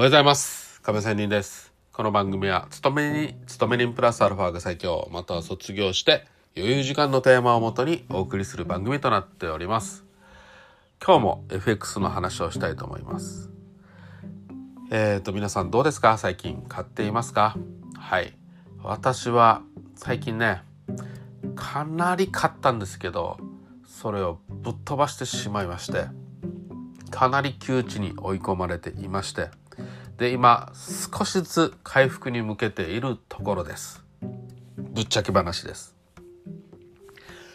おはようございます。亀仙人です。この番組は、勤めに、勤め人プラスアルファが最強、または卒業して、余裕時間のテーマをもとにお送りす。る番組となっております。今日も FX の話をしたいと思います。えーと、皆さんどうです。か最近買っています。かはい。私は最近ね、かなり買ったんです。けど、それをぶっ飛ばしてしまいまして、かなり窮地に追い込まれていましてで今少しずつ回復に向けているところです。ぶっちゃけ話です。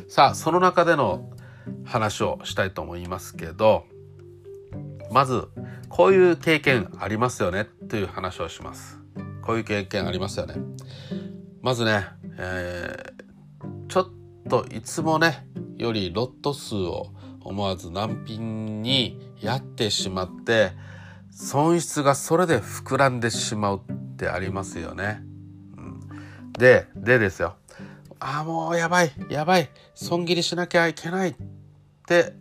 さあその中での話をしたいと思いますけどまずこういう経験ありますよねという話をします。こういう経験ありますよね。まずね、えーちょっといつもねよりロット数を思わず難品にやってしまって損失がそれで膨らんでしまうってありますよね。うんででですよああもうやばいやばい損切りしなきゃいけないって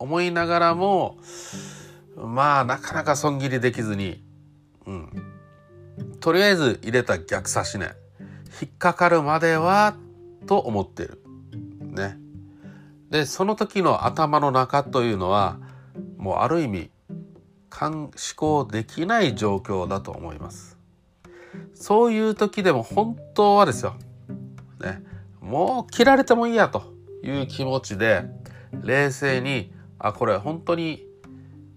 思いながらもまあなかなか損切りできずに、うん、とりあえず入れた逆差しね引っかかるまではと思ってる。ね。でその時の頭の中というのはもうある意味思考できない状況だと思います。そういう時でも本当はですよ、ね、もう切られてもいいやという気持ちで冷静にあこれ本当に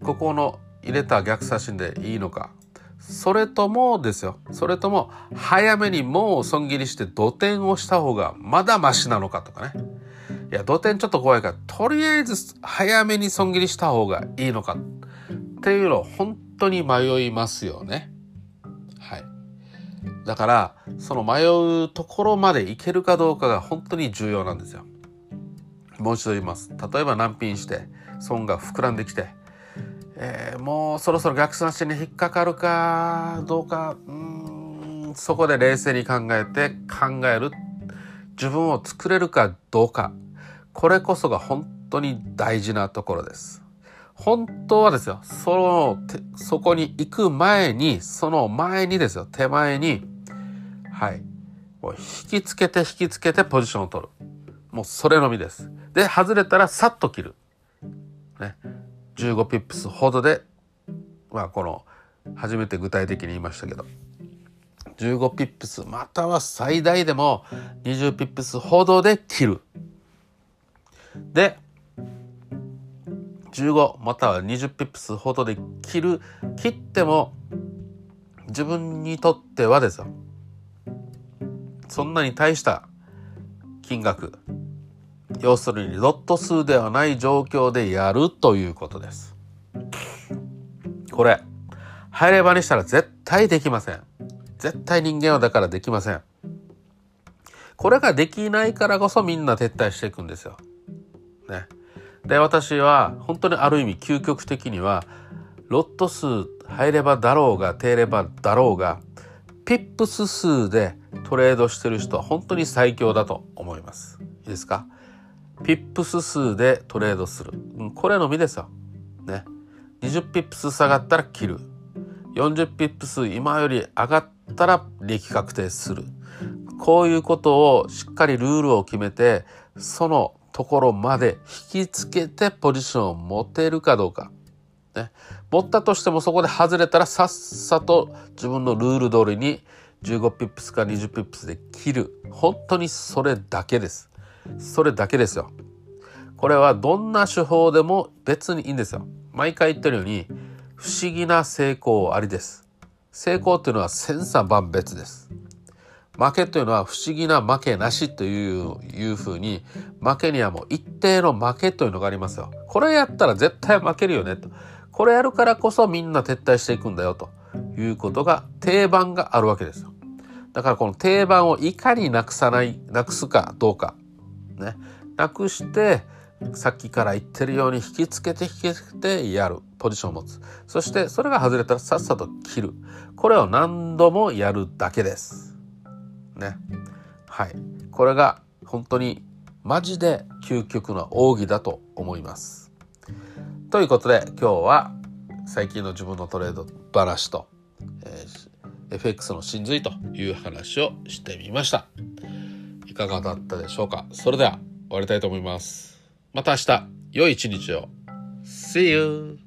ここの入れた逆差しでいいのか。それともですよ。それとも早めにもう損切りして土点をした方がまだマシなのかとかね。いや、土点ちょっと怖いから、とりあえず早めに損切りした方がいいのか。っていうのを本当に迷いますよね。はい。だから、その迷うところまでいけるかどうかが本当に重要なんですよ。もう一度言います。例えば難品して、損が膨らんできて、えーもうそろそろ逆算してに引っかかるかどうか、うんそこで冷静に考えて考える。自分を作れるかどうか。これこそが本当に大事なところです。本当はですよ、その、そこに行く前に、その前にですよ、手前に、はい、もう引きつけて引きつけてポジションを取る。もうそれのみです。で、外れたらさっと切る。ね。15ピップスほどで、まあこの、初めて具体的に言いましたけど、15ピップスまたは最大でも20ピップスほどで切る。で15または20ピップスほどで切る切っても自分にとってはですよ。そんなに大した金額要するにロット数ではない状況でやるということです。これ入れ歯にしたら絶対できません。絶対人間はだからできません。これができないからこそみんな撤退していくんですよ。ね。で、私は本当にある意味究極的には、ロット数入ればだろうが、低ればだろうが、ピップス数でトレードしてる人は本当に最強だと思います。いいですか？ピップス数でトレードする。うんこれのみですよ。ね。20ピップス下がったら切る。40ピップス今より上がったら利益確定する。こういうことをしっかりルールを決めて、そのところまで引きつけてポジションを持てるかどうか。ね。持ったとしてもそこで外れたらさっさと自分のルール通りに15ピップスか20ピップスで切る。本当にそれだけです。それだけですよ。これはどんな手法でも別にいいんですよ。毎回言ってるように不思議な成功ありです。成功っていうのは千差万別です。負けというのは不思議な負けなしといういうふうに負けにはもう一定の負けというのがありますよ。これやったら絶対負けるよねと。これやるからこそみんな撤退していくんだよということが定番があるわけですよ。だからこの定番をいかになくさない、なくすかどうか。ね。なくしてさっきから言ってるように引きつけて引きつけてやる。ポジションを持つ。そしてそれが外れたらさっさと切る。これを何度もやるだけです。ね。はい。これが本当にマジで究極の奥義だと思います。ということで今日は最近の自分のトレード話とえー、FX の真髄という話をしてみましたいかがだったでしょうか？それでは終わりたいと思いますまた明日良い一日を See you!